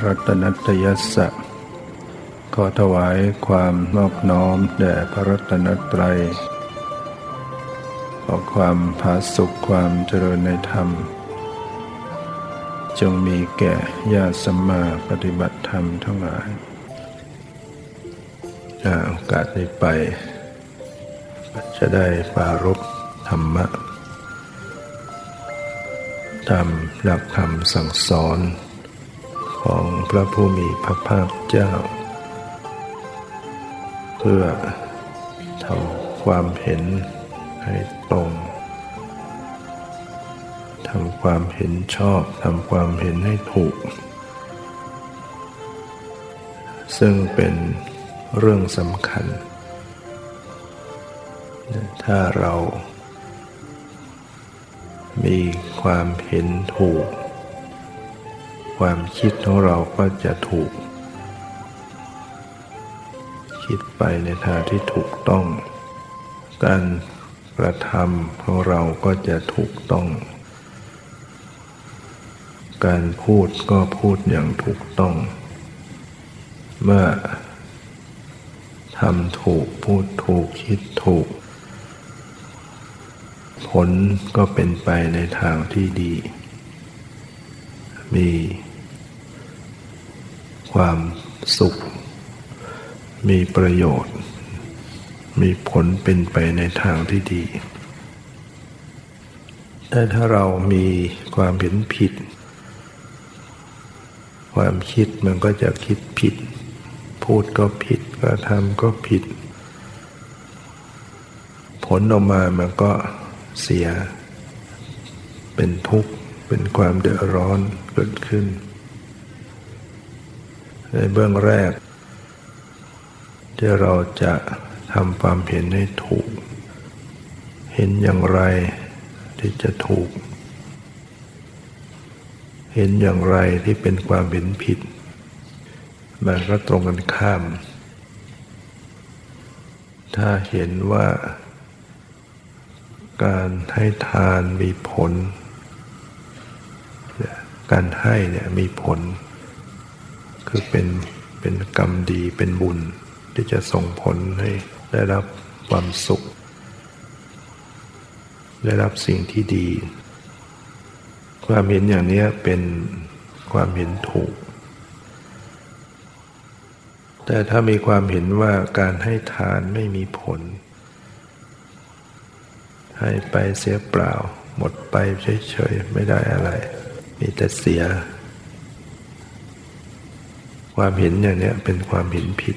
รัตนัตยสสะขอถวายความนอบน้อมแด่พระรัตนตรัย ขอความผาสุขความเจริญในธรรม จงมีแก่ญาติสัมมาปฏิบัติธรรมทั้งหลายโอกาสนี้ไป จะได้ปารบธรรมะตามหลักคำสั่งสอน ของพระผู้มีพระภาคเจ้า เพื่อทำความเห็นให้ตรงทำความเห็นชอบทำความเห็นให้ถูก ซึ่งเป็นเรื่องสำคัญ ถ้าเรามีความเห็นถูก ความคิดของเราก็จะถูก คิดไปในทางที่ถูกต้อง การกระทำของเราก็จะถูกต้อง การพูดก็พูดอย่างถูกต้อง เมื่อทำถูกพูดถูกคิดถูก ผลก็เป็นไปในทางที่ดี มี ความสุข มีประโยชน์ มีผลเป็นไปในทางที่ดี แต่ถ้าเรามีความเห็นผิด ความคิดมันก็จะคิดผิด พูดก็ผิดกระทำก็ผิด ผลออกมามันก็เสีย เป็นทุกข์ เป็นความเดือดร้อนเกิดขึ้น ในเบื้องแรก ที่เราจะทำความเห็นให้ถูก เห็นอย่างไรที่จะถูก เห็นอย่างไรที่เป็นความเห็นผิด มันก็ตรงกันข้าม ถ้าเห็นว่า การให้ทานมีผล การให้เนี่ยมีผล คือเป็นเป็นกรรมดีเป็นบุญ ที่จะส่งผลให้ได้รับความสุข ได้รับสิ่งที่ดี ความเห็นอย่างนี้เป็นความเห็นถูก แต่ถ้ามีความเห็นว่าการให้ทานไม่มีผล ให้ไปเสียเปล่า หมดไปเฉยๆ ไม่ได้อะไร มีแต่เสีย ความเห็นอย่างนี้เป็นความเห็นผิด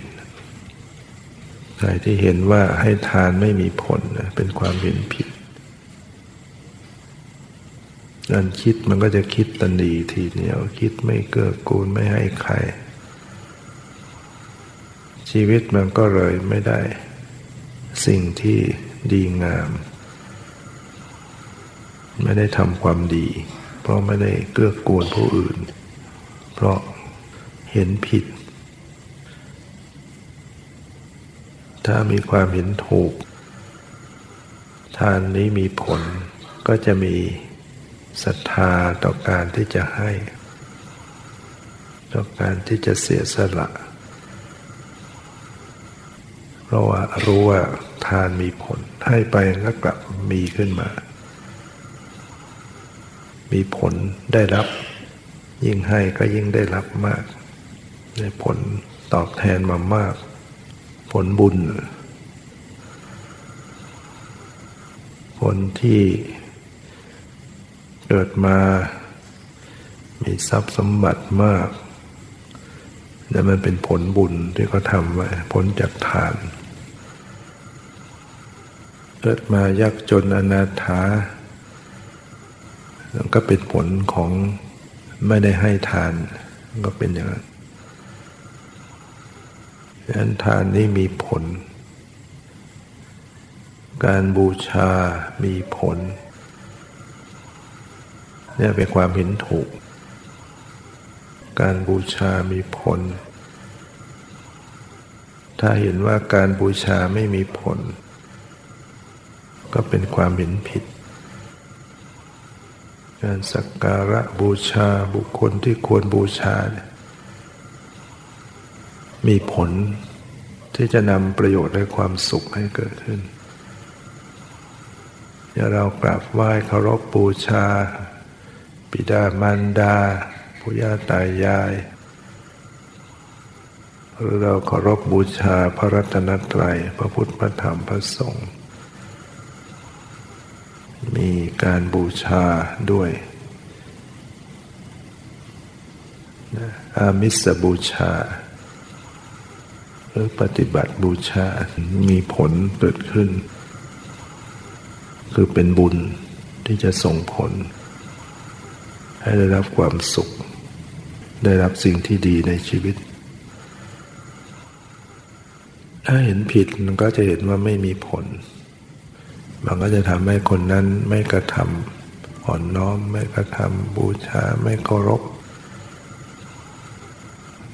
ใครที่เห็นว่าให้ทานไม่มีผลเป็นความเห็นผิดการคิดมันก็จะคิดตันดีทีเดียวคิดไม่เกื้อกูลไม่ให้ใคร ชีวิตมันก็เลยไม่ได้ สิ่งที่ดีงาม ไม่ได้ทำความดี เพราะไม่ได้เกื้อกูลผู้อื่น เพราะ เห็นผิด ถ้ามีความเห็นถูก ทานนี้มีผลก็จะมีศรัทธาต่อการที่จะให้ ต่อการที่จะเสียสละ เพราะว่ารู้ว่าทานมีผล ให้ไปก็กลับมีขึ้นมา มีผลได้รับ ยิ่งให้ก็ยิ่งได้รับมาก ได้ผลตอบแทนมามาก ผลบุญ ผลที่เกิดมา มีทรัพย์สมบัติมากแต่มันเป็นผลบุญที่เขาทำไว้ผลจากทาน เกิดมายากจนอนาถาก็เป็นผลของไม่ได้ให้ทาน ก็เป็นอย่างนั้น ดังนั้นทานนี่มีผล การบูชามีผล เนี่ยเป็นความเห็นถูก การบูชามีผล ถ้าเห็นว่าการบูชาไม่มีผล ก็เป็นความเห็นผิด การสักการะบูชาบุคคลที่ควรบูชา มีผลที่จะนำประโยชน์และความสุขให้เกิดขึ้นอย่าเรากราบไหว้เคารพบูชาบิดามารดาปุย่าตายาย หรือเราเคารพบูชาพระรัตนตรัยพระพุทธพระธรรมพระสงฆ์มีการบูชาด้วยอามิสบูชา หรือปฏิบัติบูชามีผลเกิดขึ้น คือเป็นบุญที่จะส่งผล ให้ได้รับความสุข ได้รับสิ่งที่ดีในชีวิต ถ้าเห็นผิดมันก็จะเห็นว่าไม่มีผล มันก็จะทำให้คนนั้นไม่กระทำอ่อนน้อมไม่กระทำบูชาไม่เคารพ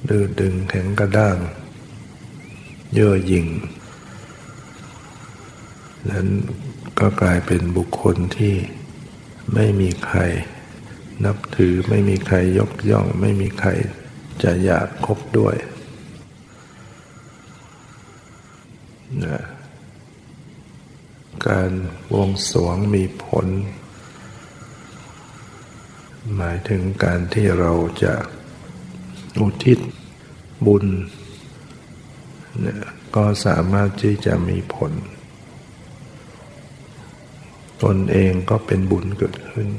ดื้อดึงแข็งกระด้าง ย่อหยิ่งนั้นก็กลายเป็นบุคคลที่ไม่มีใครนับถือไม่มีใครยกย่อง ไม่มีใครจะอยากคบด้วยนะการวงสวงมีผล หมายถึงการที่เราจะอุทิศบุญ นี่ยก็สามารถที่จะมีผล ตนเองก็เป็นบุญเกิดขึ้น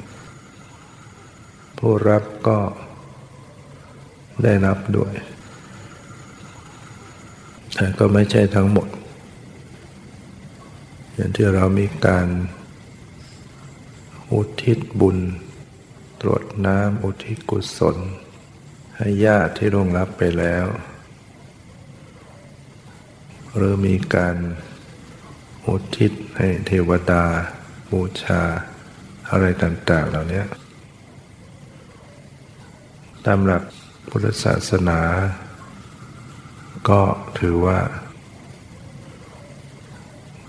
ผู้รับก็ได้รับด้วย แต่ก็ไม่ใช่ทั้งหมด อย่างที่เรามีการอุทิศบุญ ตรวจน้ำอุทิศกุศล ให้ญาติที่ร่วงรับไปแล้ว หรือมีการอุทิศให้เทวดา บูชา อะไรต่างๆ เหล่านี้ตามหลักพุทธศาสนา ก็ถือว่า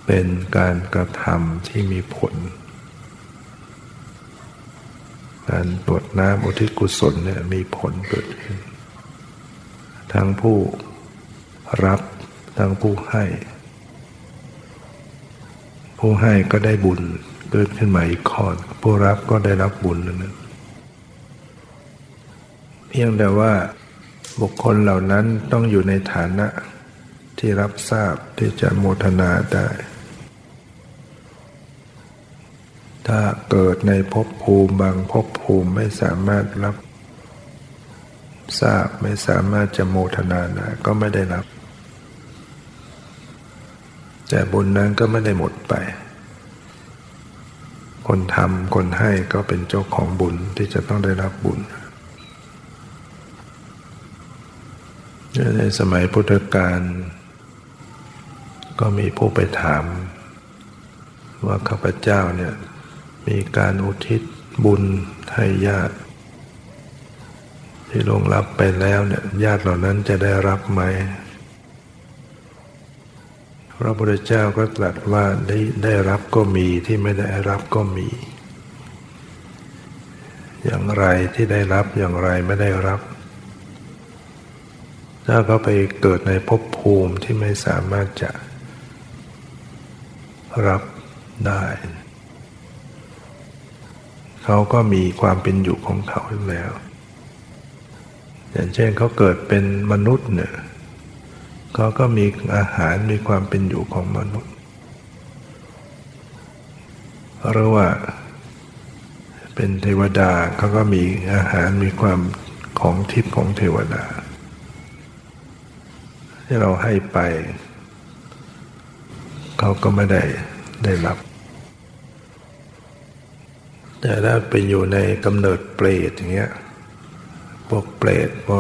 เป็นการกระทำที่มีผล การตรวจน้ำอุทิศกุศลเนี่ยมีผลเกิดขึ้น ทั้งผู้รับ ทั้งผู้ให้ ผู้ให้ก็ได้บุญเกิดขึ้นมาอีกข้อผู้รับก็ได้รับบุญนั้นพียงแต่ว่าบุคคลเหล่านั้นต้องอยู่ในฐานะที่รับทราบที่จะโมทนาได้ ถ้าเกิดในภพภูมิบางภพภูมิไม่สามารถรับ ทราบไม่สามารถจะโมทนาได้ก็ไม่ได้รับ แต่บุญนั้นก็ไม่ได้หมดไป คนทำคนให้ก็เป็นเจ้าของบุญที่จะต้องได้รับบุญในสมัยพุทธกาลก็มีผู้ไปถาม ว่าข้าพเจ้าเนี่ยมีการอุทิศบุญให้ญาติ ที่ลงรับไปแล้วเนี่ยญาติเหล่านั้นจะได้รับไหม พระพุทธเจ้าก็ตรัสว่าได้ได้รับก็มีที่ไม่ได้รับก็มี อย่างไรที่ได้รับอย่างไรไม่ได้รับ ถ้าเขาไปเกิดในภพภูมิที่ไม่สามารถจะรับได้ เขาก็มีความเป็นอยู่ของเขาแล้ว อย่างเช่นเขาเกิดเป็นมนุษย์เนี่ย เขาก็มีอาหารมีความเป็นอยู่ของมนุษย์หรือว่า เป็นเทวดาเขาก็มีอาหารมีความของทิพย์ของเทวดา ที่เราให้ไป เขาก็ไม่ได้ได้รับ แต่ถ้าไปอยู่ในกำเนิดเปรตอย่างเงี้ยพวกเปรตพอ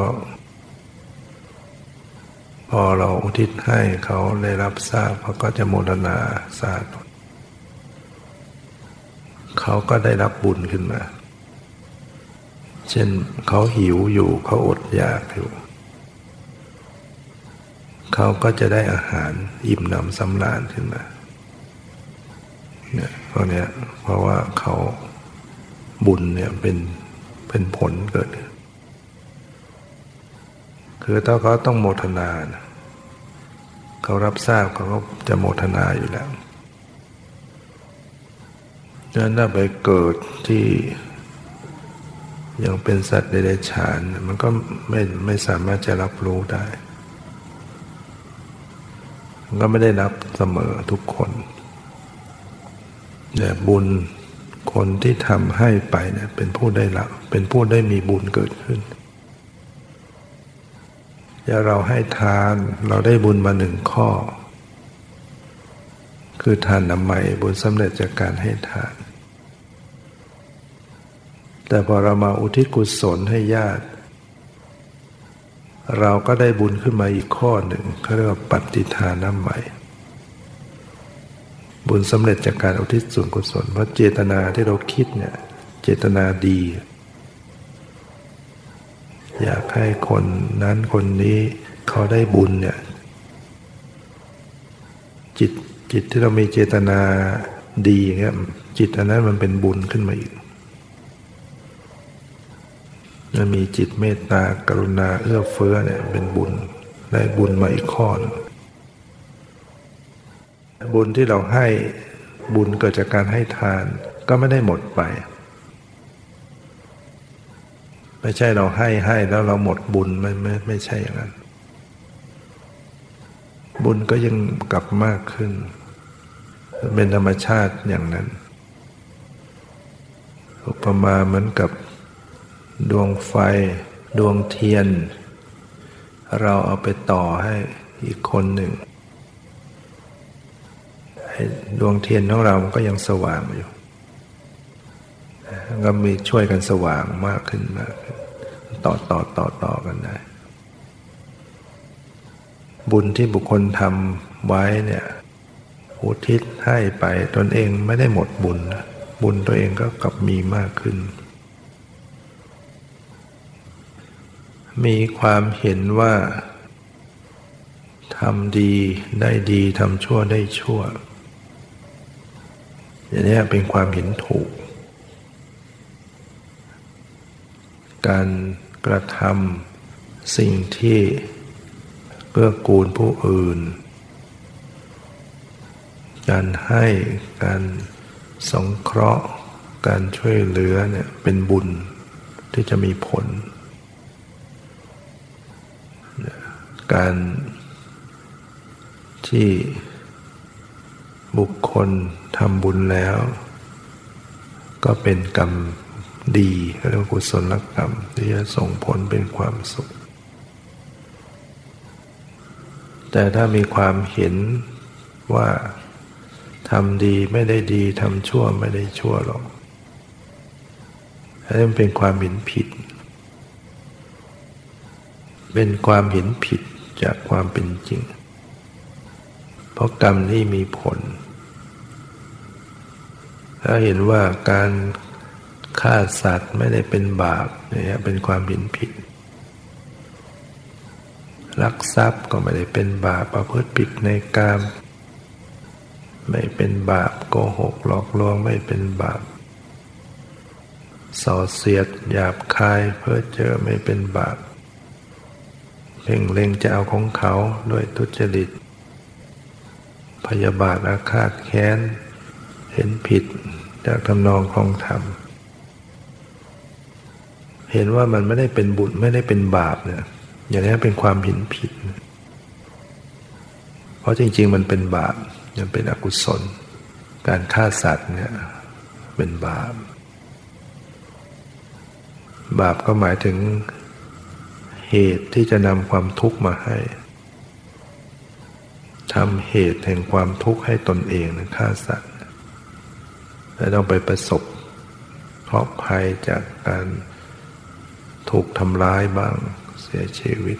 พอเราอุทิศให้เขาได้รับทราบเขาก็จะโมทนาสาธุเขาก็ได้รับบุญขึ้นมา เช่นเขาหิวอยู่เขาอดอยากอยู่ เขาก็จะได้อาหารอิ่มหนำสำราญขึ้นมาเนี่ยเพราะเนี้ยเพราะว่าเขาบุญเนี่ยเป็นเป็นผลเกิด คือถ้าเขาต้องโมทนานะ เขารับทราบเขาก็จะโมทนาอยู่แล้วดังนั้นถ้าไปเกิดที่ยังเป็นสัตว์เดรัจฉาน มันก็ไม่ไม่สามารถจะรับรู้ได้ มันก็ไม่ได้รับเสมอทุกคนแต่บุญคนที่ทำให้ไปเนี่ยเป็นผู้ได้รับ เป็นผู้ได้มีบุญเกิดขึ้น อย่าเราให้ทานเราได้บุญมาหนึ่งข้อ คือทานน้ำใหม่บุญสำเร็จจากการให้ทาน แต่พอเรามาอุทิศกุศลให้ญาติ เราก็ได้บุญขึ้นมาอีกข้อหนึ่งเขาเรียกว่าปฏิทานน้ำใหม่บุญสำเร็จจากการอุทิศส่วนกุศลเพราะเจตนาที่เราคิดเนี่ยเจตนาดี อยากให้คนนั้นคนนี้เขาได้บุญเนี่ย จิตจิตที่เรามีเจตนาดีอย่างเงี้ยจิตอันนั้นมันเป็นบุญขึ้นมาอีกมันมีจิตเมตตากรุณาเอื้อเฟื้อเนี่ยเป็นบุญได้บุญมาอีกข้อนึงบุญที่เราให้บุญเกิดจากการให้ทานก็ไม่ได้หมดไป ไม่ใช่เราให้ให้แล้วเราหมดบุญไม่ไม่ไม่ใช่อย่างนั้น บุญก็ยังกลับมากขึ้น เป็นธรรมชาติอย่างนั้น อุปมาเหมือนกับดวงไฟ ดวงเทียน เราเอาไปต่อให้อีกคนหนึ่งดวงเทียนของเราก็ยังสว่างอยู่ ก็มีช่วยกันสว่างมากขึ้นมากขึ้นต่อต่อต่อต่อกันได้บุญที่บุคคลทำไว้เนี่ยอุทิศให้ไปตนเองไม่ได้หมดบุญบุญตัวเองก็กลับมีมากขึ้น มีความเห็นว่าทำดีได้ดีทำชั่วได้ชั่วอย่างนี้เป็นความเห็นถูก การกระทำสิ่งที่เพื่อกูลผู้อื่น การให้การสงเคราะห์ การช่วยเหลือเนี่ยเป็นบุญที่จะมีผล การที่บุคคลทำบุญแล้ว ก็เป็นกรรม ดีเรียกว่ากุศลกรรมที่จะส่งผลเป็นความสุข แต่ถ้ามีความเห็นว่าทำดีไม่ได้ดีทำชั่วไม่ได้ชั่วหรอกอันนี้เป็นความเห็นผิด เป็นความเห็นผิดจากความเป็นจริง เพราะกรรมนี่มีผล ถ้าเห็นว่าการ ฆ่าสัตว์ไม่ได้เป็นบาปเนี่ยเป็นความผิดผิดลักทรัพย์ก็ไม่ได้เป็นบาปประพฤติผิดในกาม ไม่เป็นบาปโกหกหลอกลวงไม่เป็นบาปส่อเสียดหยาบคายเพ้อเจ้อไม่เป็นบาปเพ่งเล็งจะเอาของเขาด้วยทุจริต พยาบาทอาฆาตแค้น เห็นผิดจากทำนองคลองธรรม เห็นว่ามันไม่ได้เป็นบุญไม่ได้เป็นบาปเนี่ย อย่างนี้เป็นความเห็นผิด เพราะจริง ๆ มันเป็นบาปมันเป็นอกุศล การฆ่าสัตว์เนี่ยเป็นบาป บาปก็หมายถึงเหตุที่จะนำความทุกข์มาให้ทำเหตุแห่งความทุกข์ให้ตนเองนะฆ่าสัตว์และต้องไปประสบเพราะภัยจากการ ถูกทำร้ายบ้าง เสียชีวิต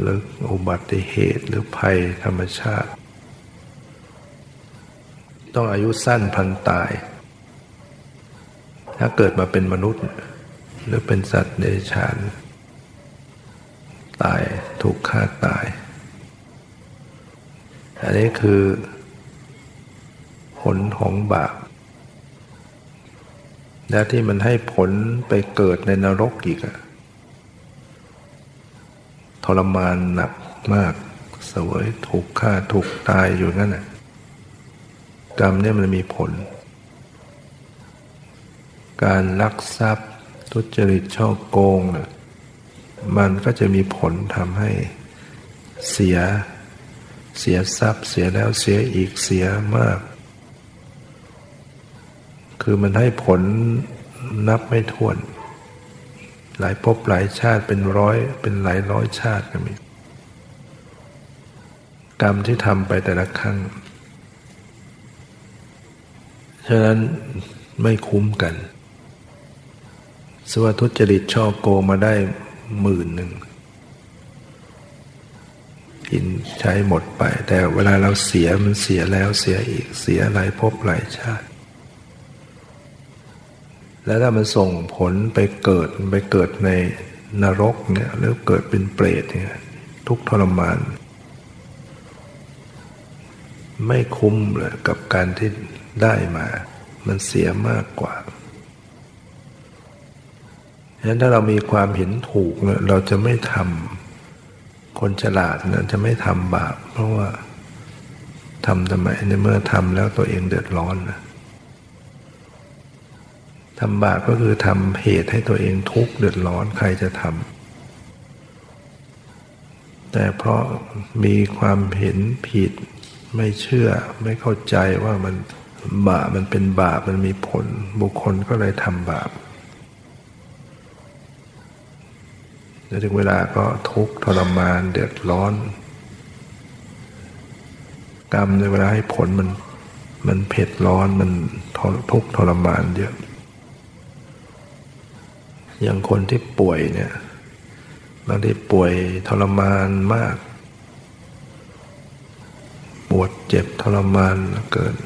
หรืออุบัติเหตุหรือภัยธรรมชาติ ต้องอายุสั้นพันตาย ถ้าเกิดมาเป็นมนุษย์ หรือเป็นสัตว์เดรัจฉาน ตายถูกฆ่าตาย อันนี้คือผลของบาป และที่มันให้ผลไปเกิดในนรกอีกอะทรมานหนักมากสวยถูกฆ่าถูกตายอยู่นั่นน่ะกรรมเนี่ยมันมีผล การลักทรัพย์ ทุจริตช่อโกงเนี่ยมันก็จะมีผลทำให้เสียเสียทรัพย์ เสียแล้วเสียอีกเสียมาก คือมันให้ผลนับไม่ถ้วน หลายภพหลายชาติเป็นร้อยเป็นหลายร้อยชาติก็มี กรรมที่ทำไปแต่ละครั้ง ฉะนั้นไม่คุ้มกันสวัสทุจริตช่อโกมาได้หมื่นหนึ่งกินใช้หมดไป แต่เวลาเราเสียมันเสียแล้วเสียอีกเสียหลายภพหลายชาติ แล้วถ้ามันส่งผลไปเกิดไปเกิดในนรกเนี่ยหรือเกิดเป็นเปรตเนี่ยทุกทรมาน ไม่คุ้มเลยกับการที่ได้มา มันเสียมากกว่าฉะนั้นถ้าเรามีความเห็นถูกเนี่ยเราจะไม่ทำคนฉลาดนะจะไม่ทำบาป เพราะว่าทำทำไมในเมื่อทำแล้วตัวเองเดือดร้อนนะำบาปก็คือทำเหตุให้ตัวเองทุกข์เดือดร้อนใครจะทำแต่เพราะมีความเห็นผิดไม่เชื่อไม่เข้าใจว่ามันบาปมันเป็นบาปมันมีผล บุคคลก็เลยทำบาปแล้วถึงเวลาก็ทุกข์ทรมานเดือดร้อน กรรมในเวลาให้ผลมันมันเผ็ดร้อนมันทุกข์ทรมานเยอะ อย่างคนที่ป่วยเนี่ยบางทีป่วยทรมานมาก ปวดเจ็บทรมานเกิน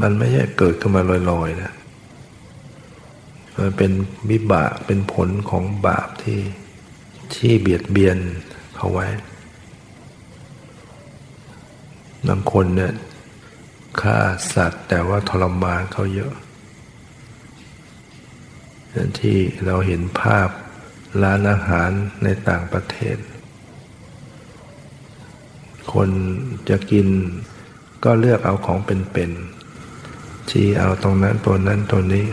มันไม่ใช่เกิดขึ้นมาลอยๆนะมันเป็นวิบากเป็นผลของบาปที่ที่เบียดเบียนเขาไว้บางคนเนี่ยฆ่าสัตว์แต่ว่าทรมานเขาเยอะ ที่เราเห็นภาพร้านอาหารในต่างประเทศ คนจะกินก็เลือกเอาของเป็นๆชี้เอาตรงนั้นตัวนั้นตัวนี้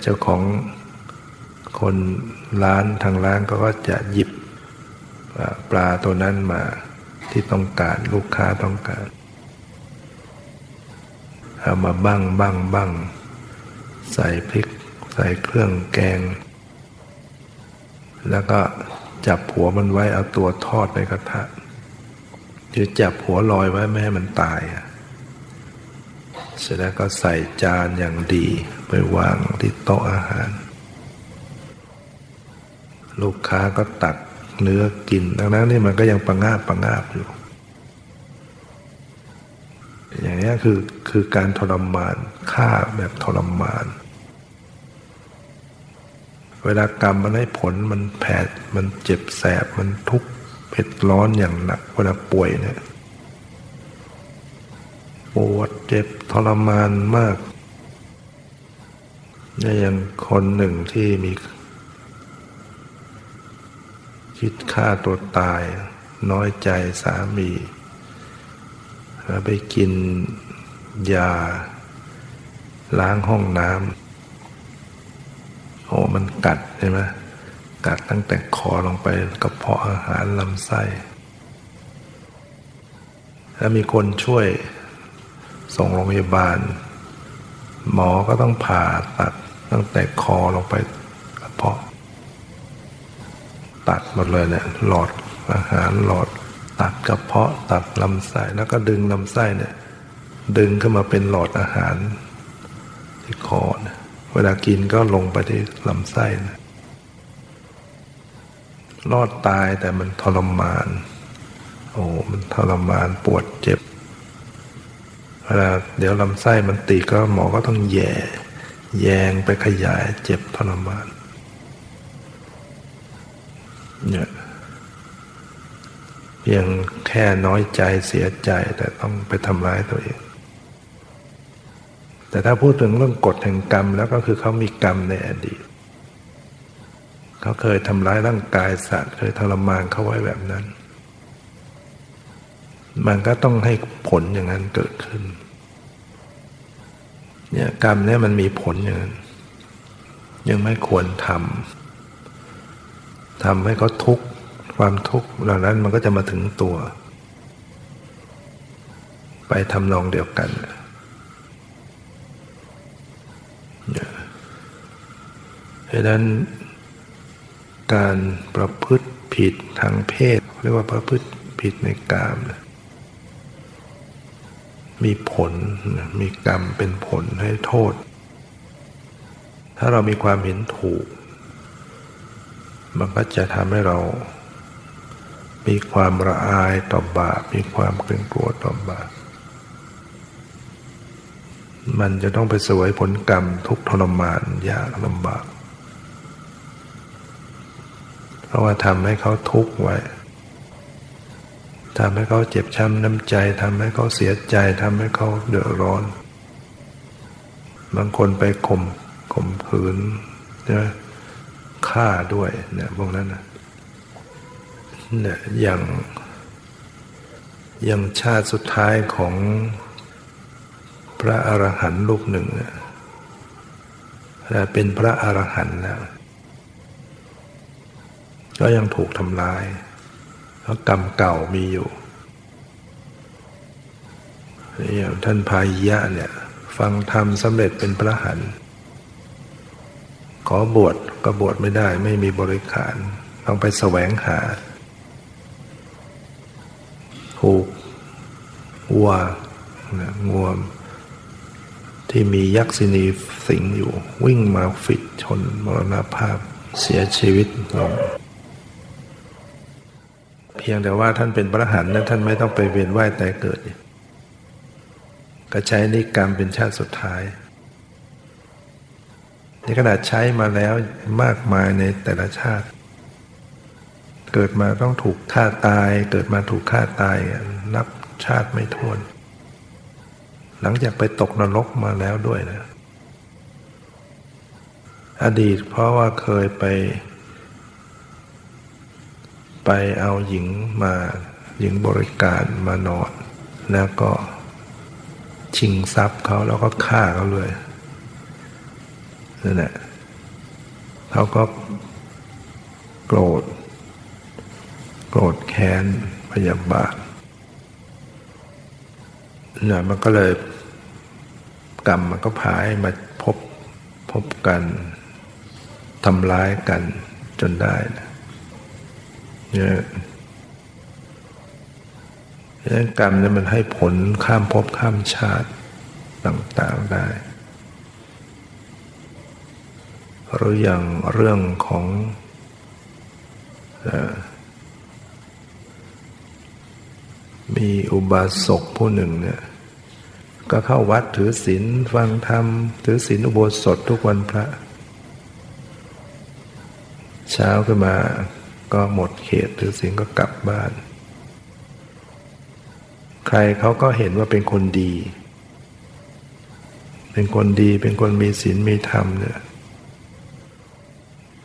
เจ้าของคนร้านทางร้านก็จะหยิบปลาตัวนั้นมาที่ต้องการลูกค้าต้องการ เอามาบ้างบ้างบ้างาง ใส่พริก ใส่เครื่องแกง แล้วก็จับหัวมันไว้เอาตัวทอดในกระทะหรือจับหัวลอยไว้ไม่ให้มันตายเสร็จแล้วก็ใส่จานอย่างดีไปวางที่โต๊ะอาหาร ลูกค้าก็ตักเนื้อกิน ดังนั้นนี่มันก็ยังประงาบประงาบอยู่ อย่าง นี้คือคือการทรมานฆ่าแบบทรมาน เวลากรรมมันให้ผลมันแผดมันเจ็บแสบมันทุกข์เผ็ดร้อนอย่างหนักเวลาป่วยเนี่ยปวดเจ็บทรมานมากนี่ย่างคนหนึ่งที่มี คิดฆ่าตัวตาย น้อยใจสามี แล้วไปกินยาล้างห้องน้ำโอ้มันกัดใช่ไหมกัดตั้งแต่คอลงไปกระเพาะอาหารลำไส้ แล้วมีคนช่วยส่งโรงพยาบาล หมอก็ต้องผ่าตัดตั้งแต่คอลงไปกระเพาะ ตัดหมดเลยเนี่ยหลอดอาหารหลอด ตัดกระเพาะตัดลำไส้แล้วก็ดึงลำไส้เนี่ยดึงขึ้นมาเป็นหลอดอาหาร ที่คอนะเวลากินก็ลงไปที่ลำไส้นะรอดตายแต่มันทรมาน โอ้มันทรมานปวดเจ็บเวลาเดี๋ยวลำไส้มันตีก็หมอก็ต้องแย่แยงไปขยายเจ็บทรมานเนี่ย ยงแค่น้อยใจเสียใจแต่ต้องไปทำร้ายตัวเอง แต่ถ้าพูดถึงเรื่องกฎแห่งกรรมแล้วก็คือเขามีกรรมในอดีต เขาเคยทำร้ายร่างกายสัตว์เคยทรมานเขาไว้แบบนั้น มันก็ต้องให้ผลอย่างนั้นเกิดขึ้น เนี่ยกรรมเนี่ยมันมีผลอย่างนั้น ยังไม่ควรทำทำให้เขาทุกข์ ความทุกข์เหล่านั้นมันก็จะมาถึงตัว ไปทำนองเดียวกัน เพราะนั้นการประพฤติผิดทางเพศ เรียกว่าประพฤติผิดในกาม มีผลมีกรรมเป็นผลให้โทษ ถ้าเรามีความเห็นถูก มันก็จะทำให้เรา มีความระอายต่อบาป มีความเกรงกลัวต่อบาป มันจะต้องไปสวยผลกรรมทุกทรมานยากลำบาก เพราะว่าทำให้เขาทุกข์ไว้ทำให้เขาเจ็บช้ำน้ำใจทำให้เขาเสียใจทำให้เขาเดือดร้อน บางคนไปข่มข่มขืนใช่ไหมฆ่าด้วยเนี่ยพวกนั้นนะเนี่ย อย่างอย่างชาติสุดท้ายของพระอรหันต์ลูกหนึ่งเนี่ยเป็นพระอรหันต์แล้ว ก็ยังถูกทำลายเพราะกรรมเก่ามีอยู่อย่างท่านพายะเนี่ย ฟังธรรมสำเร็จเป็นพระหันขอบวชก็บวชไม่ได้ไม่มีบริขารต้องไปแสวงหา ถูกวัวงวม ที่มียักษินีสิงอยู่ วิ่งมาฟิดชนมรณภาพเสียชีวิตลงเพียงแต่ว่าท่านเป็นพระหันนั้นท่านไม่ต้องไปเวียนว่ายแต่เกิดก็ใช้นิกรรมเป็นชาติสุดท้ายในขนาดใช้มาแล้วมากมายในแต่ละชาติ เกิดมาต้องถูกฆ่าตาย เกิดมาถูกฆ่าตายนับชาติไม่ท้วน หลังจากไปตกนรกมาแล้วด้วยนะ อดีตเพราะว่าเคยไป ไปเอาหญิงมาหญิงบริการมานอน แล้วก็ชิงทรัพย์เขาแล้วก็ฆ่าเขาเลยนั่นแหละเขาก็โกรธ โกรธแค้นพยาบาทเนี่ยมันก็เลยกรรมมันก็พาให้มาพบพบกันทำร้ายกันจนได้นะเนี่ยเรื่องกรรมเนี่ยมันให้ผลข้ามภพข้ามชาติต่างๆได้หรืออย่างเรื่องของ มีอุบาสกผู้หนึ่งเนี่ยก็เข้าวัดถือศีลฟังธรรม ถือศีลอุโบสถทุกวันพระ เช้าขึ้นมาก็หมดเขตถือศีลก็กลับบ้าน ใครเขาก็เห็นว่าเป็นคนดี เป็นคนดีเป็นคนมีศีลมีธรรมเนี่ย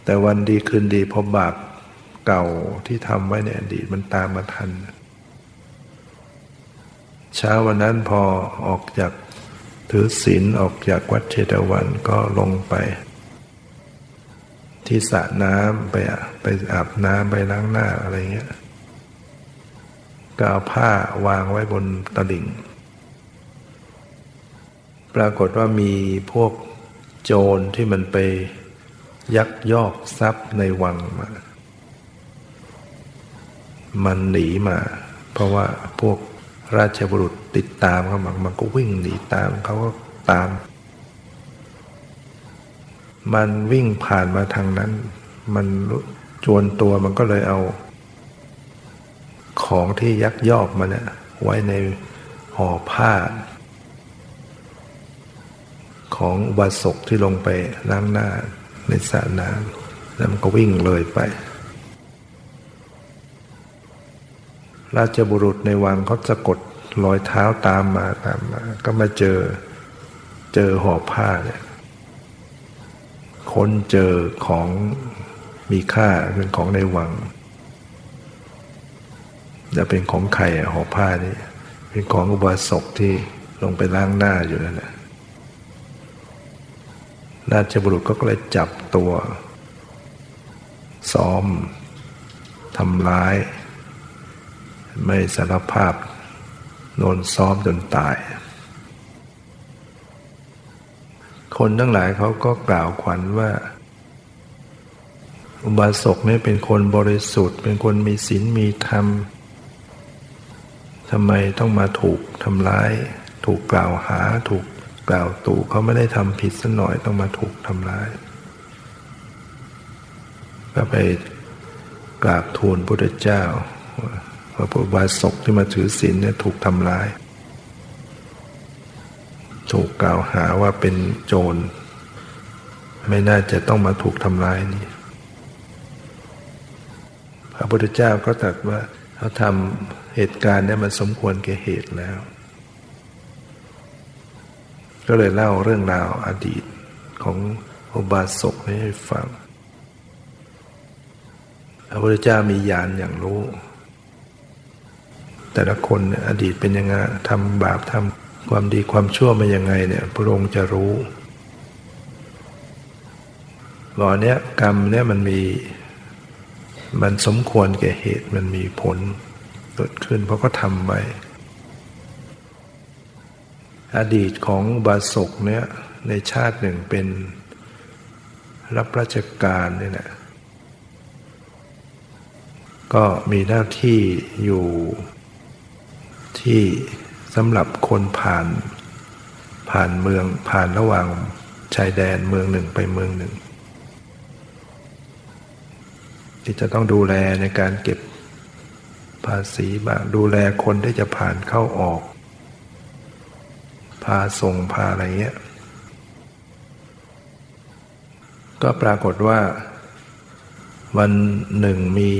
แต่วันดีคืนดีพอบาปเก่าที่ทำไว้ในอดีตมันตามมาทันเช้าวันนั้นพอออกจากถถือศีลออกจากวัดเชตวันก็ลงไป ที่สระน้ำไปไปอาบน้ำไปล้างหน้าอะไรเงี้ยก็เอาผ้าวางไว้บนตลิ่ง ปรากฏว่ามีพวกโจรที่มันไปยักยอกทรัพย์ในวังมา มันหนีมา เพราะว่าพวก ราชบุรุษติดตามเขามามันก็วิ่งหนีตามเขาก็ตาม มันวิ่งผ่านมาทางนั้น มันจวนตัวมันก็เลยเอา ของที่ยักยอกมาเนี่ยไว้ในห่อผ้า ของวาสกที่ลงไปล้างหน้าในสระน้ำแล้วมันก็วิ่งเลยไป ราชบุรุษในวังเขาสะกดรอยเท้าตามมาตามมา ก็มาเจอเจอห่อผ้าเนี่ยค้นเจอของมีค่าเป็นของในวังจะเป็นของใครห่อผ้านี่เป็นของอุบาสกที่ลงไปล้างหน้าอยู่นั่นแหละราชบุรุษก็เลยจับตัว ซ้อมทำร้าย ไม่สารภาพโดนซ้อมจนตาย คนทั้งหลายเขาก็กล่าวขวัญว่า อุบาสกนี่เป็นคนบริสุทธิ์ เป็นคนมีศีลมีธรรมทำไมต้องมาถูกทำร้าย ถูกกล่าวหาถูกกล่าวตู่เขาไม่ได้ทำผิดสักหน่อยต้องมาถูกทำร้าย ก็ไปกราบทูลพระเจ้าว่า พระบาศกที่มาถือศีลเนี่ยถูกทำร้าย ถูกกล่าวหาว่าเป็นโจร ไม่น่าจะต้องมาถูกทำร้ายนี่พระพุทธเจ้าก็ตรัสว่าเขาทำเหตุการณ์เนี้มันสมควรแก่เหตุแล้ว ก็เลยเล่าเรื่องราวอดีตของอุบาสกให้ฟังพระพุทธเจ้ามีญาณอย่างรู้ แต่ละคนอดีตเป็นยังไงทำบาปทำความดีความชั่วมายังไงเนี่ยพระองค์จะรู้บอเนี้ยกรรมเนี่ยมันมีมันสมควรแก่เหตุมันมีผลเกิดขึ้นเพราะก็ทำไปอดีตของบาศกเนี่ยในชาติหนึ่งเป็นรับราชการนี่แหละก็มีหน้าที่อยู่ ที่สำหรับคนผ่านผ่านเมืองผ่านระหว่างชายแดนเมืองหนึ่งไปเมืองหนึ่ง ที่จะต้องดูแลในการเก็บภาษีบ้างดูแลคนที่จะผ่านเข้าออก พาส่งพาอะไรเงี้ย ก็ปรากฏว่า วันหนึ่งมี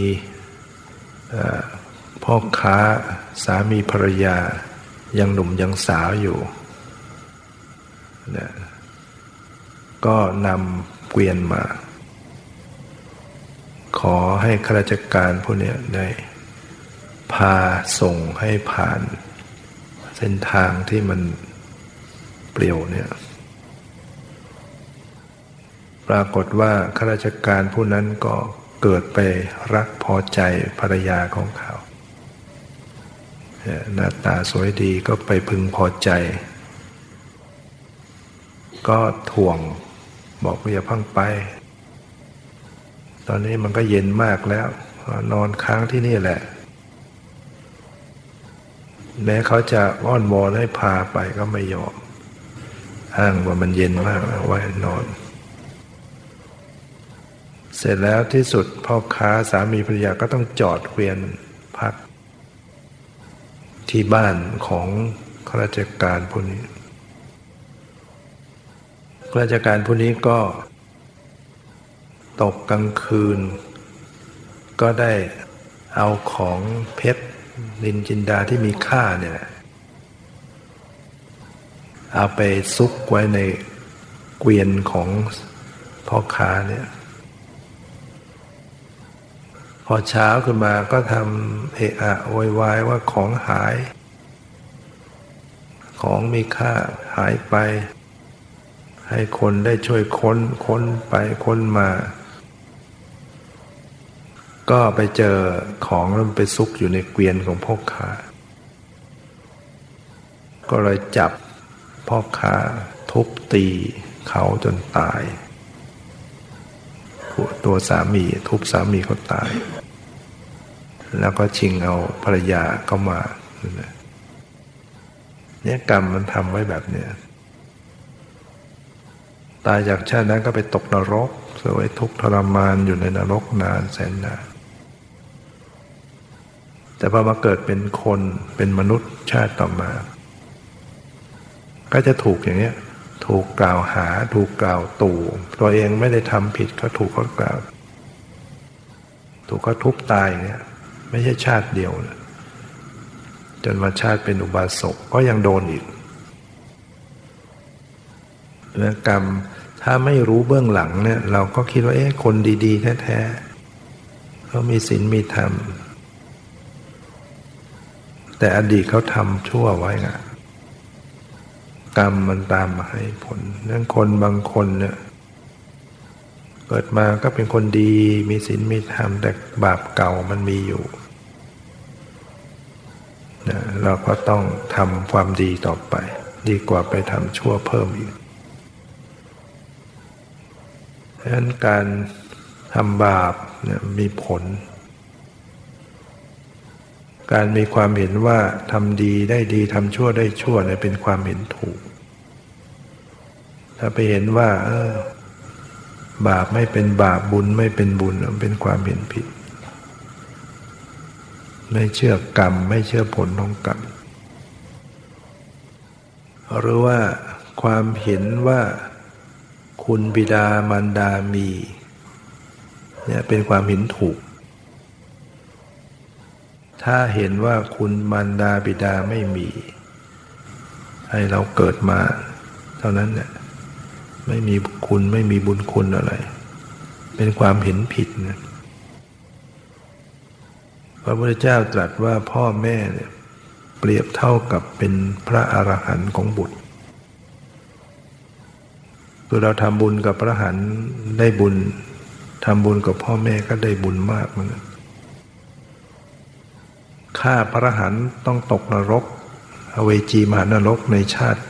พ่อค้า สามีภรรยายังหนุ่มยังสาวอยู่นะก็นำเกวียนมา ขอให้ข้าราชการพวกนี้ได้ พาส่งให้ผ่าน เส้นทางที่มันเปลี่ยวเนี่ยปรากฏว่าข้าราชการผู้นั้นก็เกิดไปรักพอใจภรรยาของเขา หน้าตาสวยดีก็ไปพึงพอใจ ก็ถ่วงบอกว่าอย่าพังไป ตอนนี้มันก็เย็นมากแล้ว นอนค้างที่นี่แหละ แม้เขาจะอ้อนวอนให้พาไปก็ไม่ยอมอ้างว่ามันเย็นมากไว้นอน เสร็จแล้วที่สุดพ่อค้าสามีภรรยาก็ต้องจอดเกวียนพัก ที่บ้านของข้าราชการผู้นี้ข้าราชการผู้นี้ก็ ตกกลางคืน ก็ได้เอาของเพชรลินจินดาที่มีค่าเนี่ย เอาไปซุกไว้ในเกวียนของพ่อค้าเนี่ย พอเช้าขึ้นมาก็ทำเอะอะโวยวายว่าของหาย ของมีค่าหายไป ให้คนได้ช่วยค้นค้นไปค้นมา ก็ไปเจอของแล้วไปซุกอยู่ในเกวียนของพ่อค้า ก็เลยจับพ่อค้าทุบตีเขาจนตาย ตัวสามีทุบสามีเขาตาย แล้วก็ชิงเอาภรรยาเข้ามาเนี่ยกรรมมันทำไว้แบบเนี้ยตายจากชาตินั้นก็ไปตกนรกเสวยทุกข์ทรมานอยู่ในนรกนานแสนนานแต่พอมาเกิดเป็นคนเป็นมนุษย์ชาติต่อมา ก็จะถูกอย่างเนี้ย ถูกกล่าวหาถูกกล่าวตู่ตัวเองไม่ได้ทำผิดก็ถูกเขากล่าว ถูกเขาทุบตายเนี่ย ไม่ใช่ชาติเดียวนะจนมาชาติเป็นอุบาสกก็ยังโดนอีกเรื่องกรรมถ้าไม่รู้เบื้องหลังเนี่ย เราก็คิดว่าเอ๊ะคนดี ๆ แท้ๆเขามีศีลมีธรรม แต่อดีตเขาทำชั่วไว้ไง กรรมมันตามมาให้ผลนั่นคนบางคนเนี่ยเกิดมาก็เป็นคนดีมีศีลมีธรรมแต่บาปเก่ามันมีอยู่นะเราก็ต้องทำความดีต่อไป ดีกว่าไปทำชั่วเพิ่มอีกดังนั้นการทำบาปเนี่ยมีผล การมีความเห็นว่าทำดีได้ดีทำชั่วได้ชั่วเนี่ยเป็นความเห็นถูก ถ้าไปเห็นว่า เออ บาปไม่เป็นบาปบุญไม่เป็นบุญเป็นความเห็นผิด ไม่เชื่อกรรม ไม่เชื่อผลของกรรมหรือว่าความเห็นว่าคุณบิดามารดามีเนี่ยเป็นความเห็นถูก ถ้าเห็นว่าคุณมารดาบิดาไม่มี ให้เราเกิดมา เท่านั้นเนี่ย ไม่มีคุณไม่มีบุญคุณอะไร เป็นความเห็นผิดนะพระพุทธเจ้าตรัสว่าพ่อแม่เนี่ยเปรียบเท่ากับเป็นพระอรหันต์ของบุตร คือเราทำบุญกับพระหันได้บุญทำบุญกับพ่อแม่ก็ได้บุญมากเหมือนกันฆ่าพระหันต้องตกนรก อเวจีมหานรกในชาติ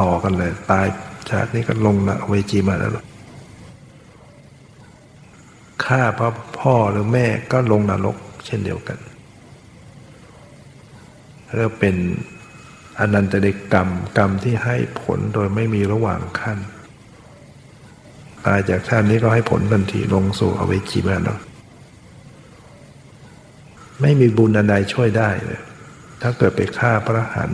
ต่อกันเลย ตาย ชาตินี้ก็ลงนะเวจีมหานรกฆ่าพระพ่อหรือแม่ก็ลงนรก เช่นเดียวกันแล้วเป็นอนันตเดกรรมกรรมที่ให้ผลโดยไม่มีระหว่างขั้นตายจากชาตินี้ก็ให้ผลทันทีลงสู่อเวจีมาเนาะไม่มีบุญอันใดช่วยได้เลย ถ้าเกิดไปฆ่าพระหัน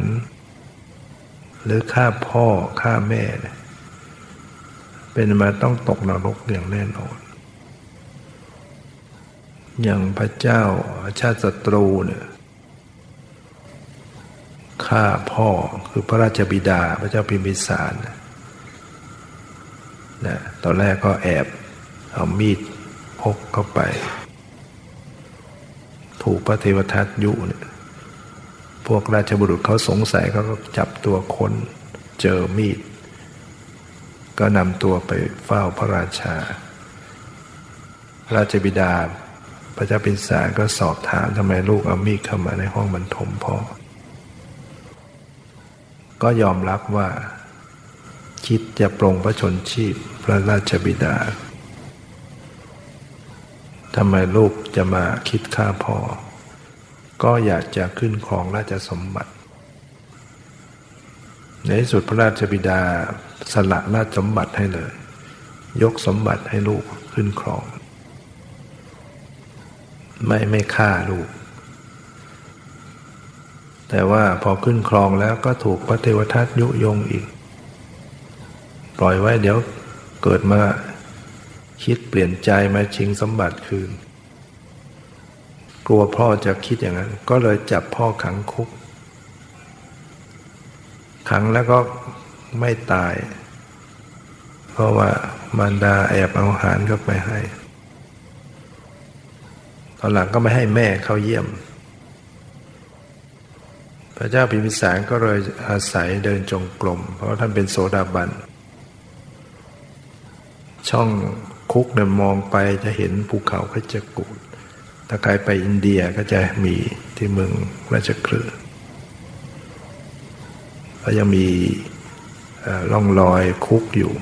หรือฆ่าพ่อฆ่าแม่เนี่ย เป็นมาต้องตกนรกอย่างแน่นอน อย่างพระเจ้าชาติศัตรูเนี่ยฆ่าพ่อคือพระราชบิดาพระเจ้าพิมพิสารนะตอนแรกก็แอบเอามีดพกเข้าไป ถูกพระเทวทัตยุเนี่ยพวกราชบุรุษเขาสงสัยเขาก็จับตัวคนเจอมีด ก็นำตัวไปเฝ้าพระราชา ราชบิดา พระเจ้าพิมพิสารก็สอบถามทำไมลูกเอามีดเข้ามาในห้องบรรทมพ่อ ก็ยอมรับว่า คิดจะปรงพระชนชีพพระราชบิดาทำไมลูกจะมาคิดฆ่าพ่อ ก็อยากจะขึ้นครองราชสมบัติ ในที่สุดพระราชบิดาสละราชสมบัติให้เลย ยกสมบัติให้ลูกขึ้นครอง ไม่ไม่ฆ่าลูก แต่ว่าพอขึ้นครองแล้วก็ถูกพระเทวทัตยุยงอีก ปล่อยไว้เดี๋ยวเกิดมาคิดเปลี่ยนใจมาชิงสมบัติคืน กลัวพ่อจะคิดอย่างนั้น ก็เลยจับพ่อขังคุก ขังแล้วก็ไม่ตาย เพราะว่ามารดาแอบเอาอาหารเข้าไปให้ ตอนหลังก็ไม่ให้แม่เข้าเยี่ยม พระเจ้าพิมพิสารก็เลยอาศัยเดินจงกรมเพราะท่านเป็นโสดาบัน ช่องคุกเนี่ยมองไปจะเห็นภูเขาเพชรกูดถ้าใครไปอินเดียก็จะมีที่เมืองราชคฤห์ ก็ยังมีร่องรอยคุกอยู่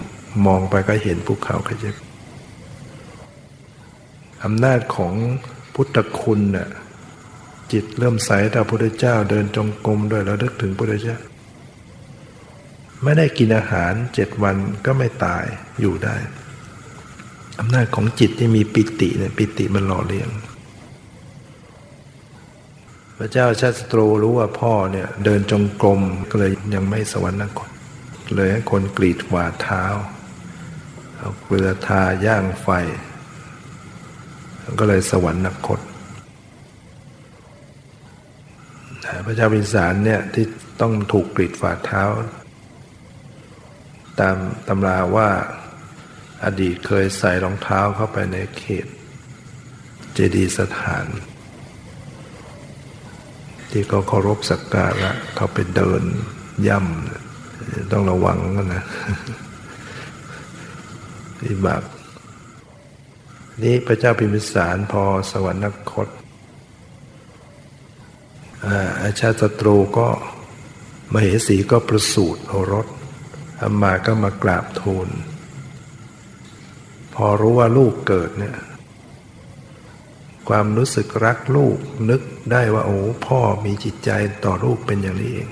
มองไปก็เห็นภูเขาเพชรอำนาจของพุทธคุณน่ะจิตเริ่มใสต่อพระพุทธเจ้าเดินจงกรมด้วยแล้วนึกถึงพระพุทธเจ้า ไม่ได้กินอาหารเจ็ดวันก็ไม่ตายอยู่ได้อำนาจของจิตที่มีปิติเนี่ยปิติมันหล่อเลี้ยง ระเจ้าชาติตรูรู้ว่าพ่อเนี่ยเดินจงกรมก็เลยยังไม่สวรรคตเลยให้คนกรีดหวาเท้าเอาเกลือทาย่างไฟ ก็เลยสวรรคตพระเจ้าพิสารเนี่ยที่ต้องถูกกรีดฝ่าเท้า ตามตำราว่าอดีตเคยใส่รองเท้าเข้าไปในเขต เจดีสถาน ที่เขาเคารพสักการะเขาไปเดินย่ำต้องระวังกันนะที่บาปนี้พระเจ้าพิมพิสารพอสวรรคตอาชาติศัตรูก็มเหสีก็ประสูติโอรสอามาก็มากราบทูล พอรู้ว่าลูกเกิดเนี่ย ความรู้สึกรักลูกนึกได้ว่าโอ้พ่อมีจิตใจต่อลูกเป็นอย่างนี้เอง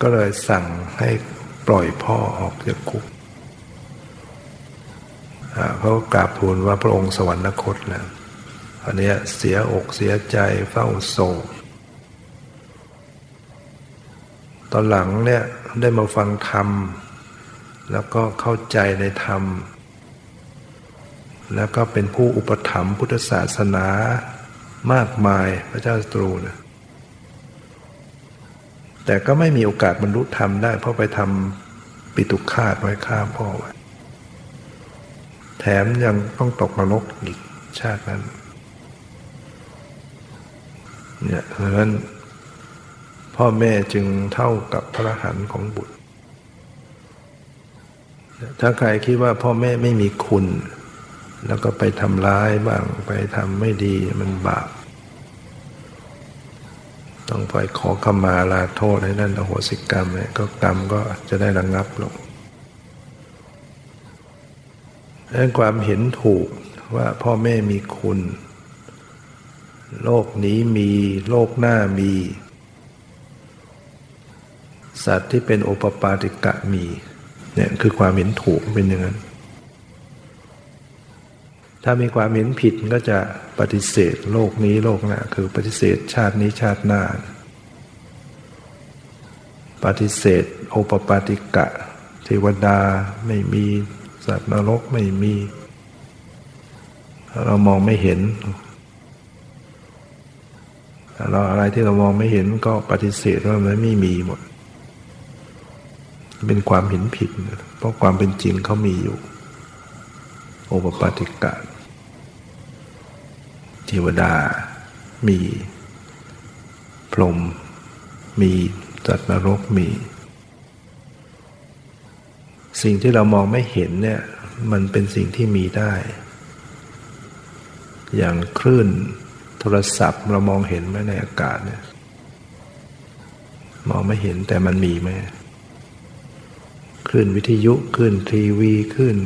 ก็เลยสั่งให้ปล่อยพ่อออกจากคุกเขากราบทูลว่าพระองค์สวรรคตแล้วอันนี้เสียอกเสียใจเฝ้าโศกตอนหลังเนี่ยได้มาฟังธรรม แล้วก็เข้าใจในธรรม แล้วก็เป็นผู้อุปถัมภ์พุทธศาสนามากมายพระเจ้าสตรูนะแต่ก็ไม่มีโอกาสบรรลุธรรมได้ เพราะไปทำปิตุคาตไว้ฆ่าพ่อไว้แถมยังต้องตกนรกอีกชาตินั้นเนี่ยเพราะฉะนั้นพ่อแม่จึงเท่ากับพระหันของบุตร ถ้าใครคิดว่าพ่อแม่ไม่มีคุณ แล้วก็ไปทำร้ายบ้างไปทำไม่ดีมันบาปต้องไปขอขมาลาโทษให้นั่นอโหสิกรรมเนี่ยก็กรรมก็จะได้ระงงับลงดังความเห็นถูกว่าพ่อแม่มีคุณ โลกนี้มีโลกหน้ามี สัตว์ที่เป็นโอปปาติกะมีเนี่ยคือความเห็นถูกเป็นอย่างนั้น ถ้ามีความเห็นผิดก็จะปฏิเสธโลกนี้โลกหน้าคือปฏิเสธชาตินี้ชาติหน้า ปฏิเสธโอปปาติกะ เทวดาไม่มีสัตว์นรกไม่มี เรามองไม่เห็นเราอะไรที่เรามองไม่เห็นก็ปฏิเสธว่ามันไม่มีหมด เป็นความเห็นผิด เพราะความเป็นจริงเขามีอยู่ โอปปาติกะ เทวดา มี พรหมมีจัตว์นรกมี สิ่งที่เรามองไม่เห็นเนี่ยมันเป็นสิ่งที่มีได้ อย่างคลื่นโทรศัพท์เรามองเห็นไหมในอากาศเนี่ยมองไม่เห็นแต่มันมีไหมคลื่นวิทยุคลื่นทีวีคลื่น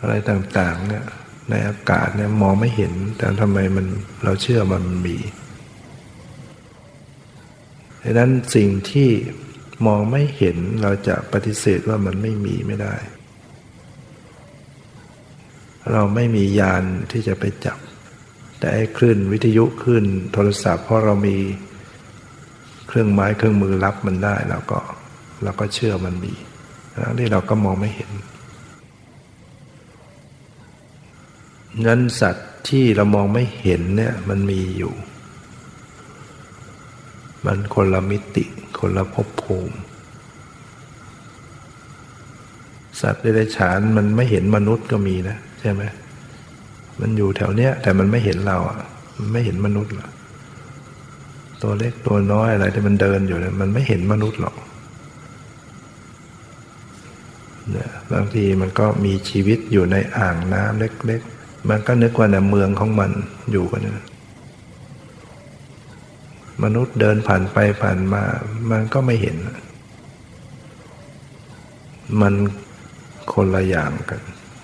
อะไรต่าง ๆ เนี่ย ในอากาศเนี่ยมองไม่เห็น แต่ทำไมมันเราเชื่อมันมีดังนั้นสิ่งที่มองไม่เห็นเราจะปฏิเสธว่ามันไม่มีไม่ได้ เราไม่มียานที่จะไปจับ แต่ไอ้คลื่นวิทยุคลื่นโทรศัพท์เพราะเรามีเครื่องไม้เครื่องมือรับมันได้เราก็เราก็เชื่อมันมีทั้งที่เราก็มองไม่เห็น นั้นสัตว์ที่เรามองไม่เห็นเนี่ยมันมีอยู่ มันคนละมิติ คนละภพภูมิ สัตว์เดรัจฉานมันไม่เห็นมนุษย์ก็มีนะใช่ไหมมันอยู่แถวเนี้ยแต่มันไม่เห็นเราอะ มันไม่เห็นมนุษย์หรอกตัวเล็กตัวน้อยอะไรที่มันเดินอยู่เนี่ยมันไม่เห็นมนุษย์หรอกเนี่ยบางทีมันก็มีชีวิตอยู่ในอ่างน้ำเล็ก ๆ มันก็นึกว่าในเมืองของมันอยู่กันนะมนุษย์เดินผ่านไปผ่านมา มันก็ไม่เห็น มันคนละอย่างกัน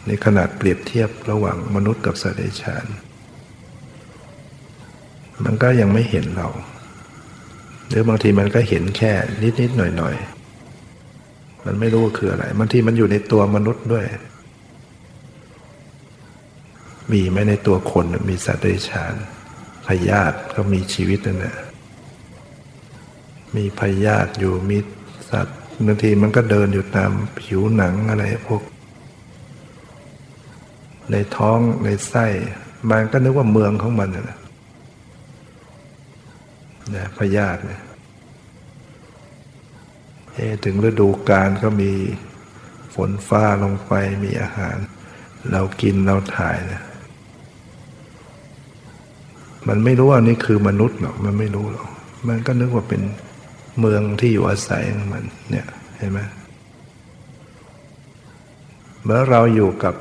ในขนาดเปรียบเทียบระหว่างมนุษย์กับสัตว์เดรัจฉาน มันก็ยังไม่เห็นเรา หรือบางทีมันก็เห็นแค่นิดๆหน่อยๆมันไม่รู้ว่าคืออะไรบางทีมันอยู่ในตัวมนุษย์ด้วย มีไหมในตัวคนมีสัตว์เดรัจฉานพยาธิก็มีชีวิตนั่นแหละมีพยาธิอยู่มีสัตว์บางทีมันก็เดินอยู่ตามผิวหนังอะไรพวก ในท้องในไส้มันก็นึกว่าเมืองของมันนะนะพยาธิเนี่ยถึงฤดูกาลก็มีฝนฟ้าลงไปมีอาหาร เรากินเราถ่ายนะ มันไม่รู้ว่านี่คือมนุษย์หรอกมันไม่รู้หรอกมันก็นึกว่าเป็นเมืองที่อยู่อาศัยของมันเนี่ยเห็นไหมเมื่อเราอยู่กับ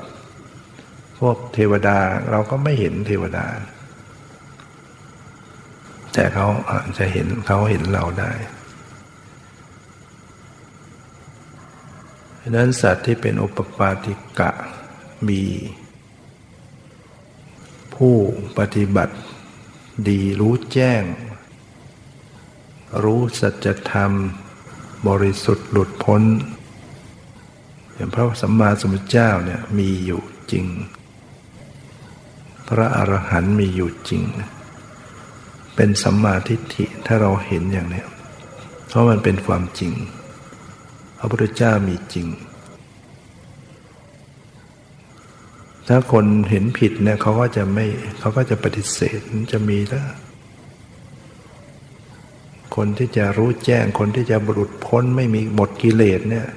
พวกเทวดาเราก็ไม่เห็นเทวดา แต่เขาอาจจะเห็นเขาเห็นเราได้ดังนั้นสัตว์ที่เป็นอุปปาติกะมีผู้ปฏิบัติ ดีรู้แจ้ง รู้สัจธรรม บริสุทธิ์หลุดพ้น อย่างพระสัมมาสัมพุทธเจ้าเนี่ยมีอยู่จริง พระอรหันต์มีอยู่จริง เป็นสัมมาทิฏฐิถ้าเราเห็นอย่างนี้เพราะมันเป็นความจริง พระพุทธเจ้ามีจริง ถ้าคนเห็นผิดเนี่ยเขาก็จะไม่เขาก็จะปฏิเสธจะมีแล้วคนที่จะรู้แจ้งคนที่จะบรุษพ้นไม่มีหมดกิเลสเนี่ย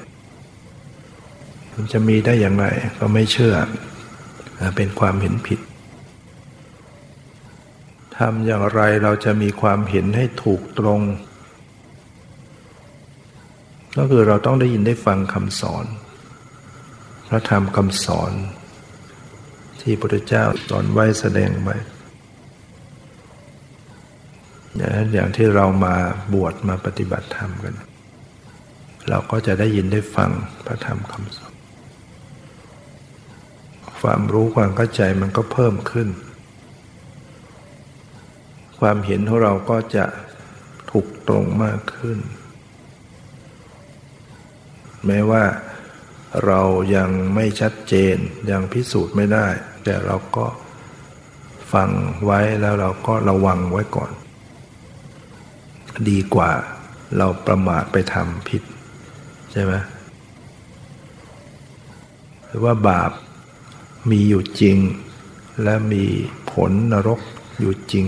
มันจะมีได้อย่างไร ก็ไม่เชื่อ เป็นความเห็นผิดทำอย่างไรเราจะมีความเห็นให้ถูกตรง ก็คือเราต้องได้ยินได้ฟังคำสอน พระธรรมคำสอน ที่พระพุทธเจ้าสอนไว้แสดงไว้อย่างที่เรามาบวชมาปฏิบัติธรรมกัน เราก็จะได้ยินได้ฟังพระธรรมคำสอนความรู้ความเข้าใจมันก็เพิ่มขึ้น ความเห็นของเราก็จะถูกตรงมากขึ้น แม้ว่า เรายังไม่ชัดเจนยังพิสูจน์ไม่ได้ แต่เราก็ฟังไว้แล้วเราก็ระวังไว้ก่อน ดีกว่าเราประมาทไปทำผิด ใช่ไหมหรือว่าบาปมีอยู่จริง และมีผลนรกอยู่จริง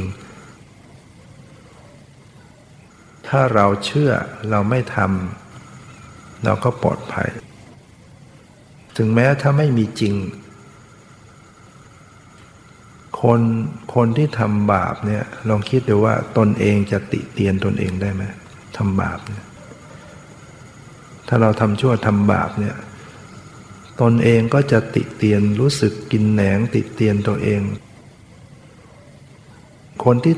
ถ้าเราเชื่อเราไม่ทำเราก็ปลอดภัย ถึงแม้ถ้าไม่มีจริง คนคนที่ทำบาปเนี่ยลองคิดดูว่าตนเองจะติเตียนตนเองได้ไหมทำบาปเนี่ยถ้าเราทำชั่วทำบาปเนี่ยตนเองก็จะติเตียนรู้สึกกินแหนงติเตียนตัวเอง คนที่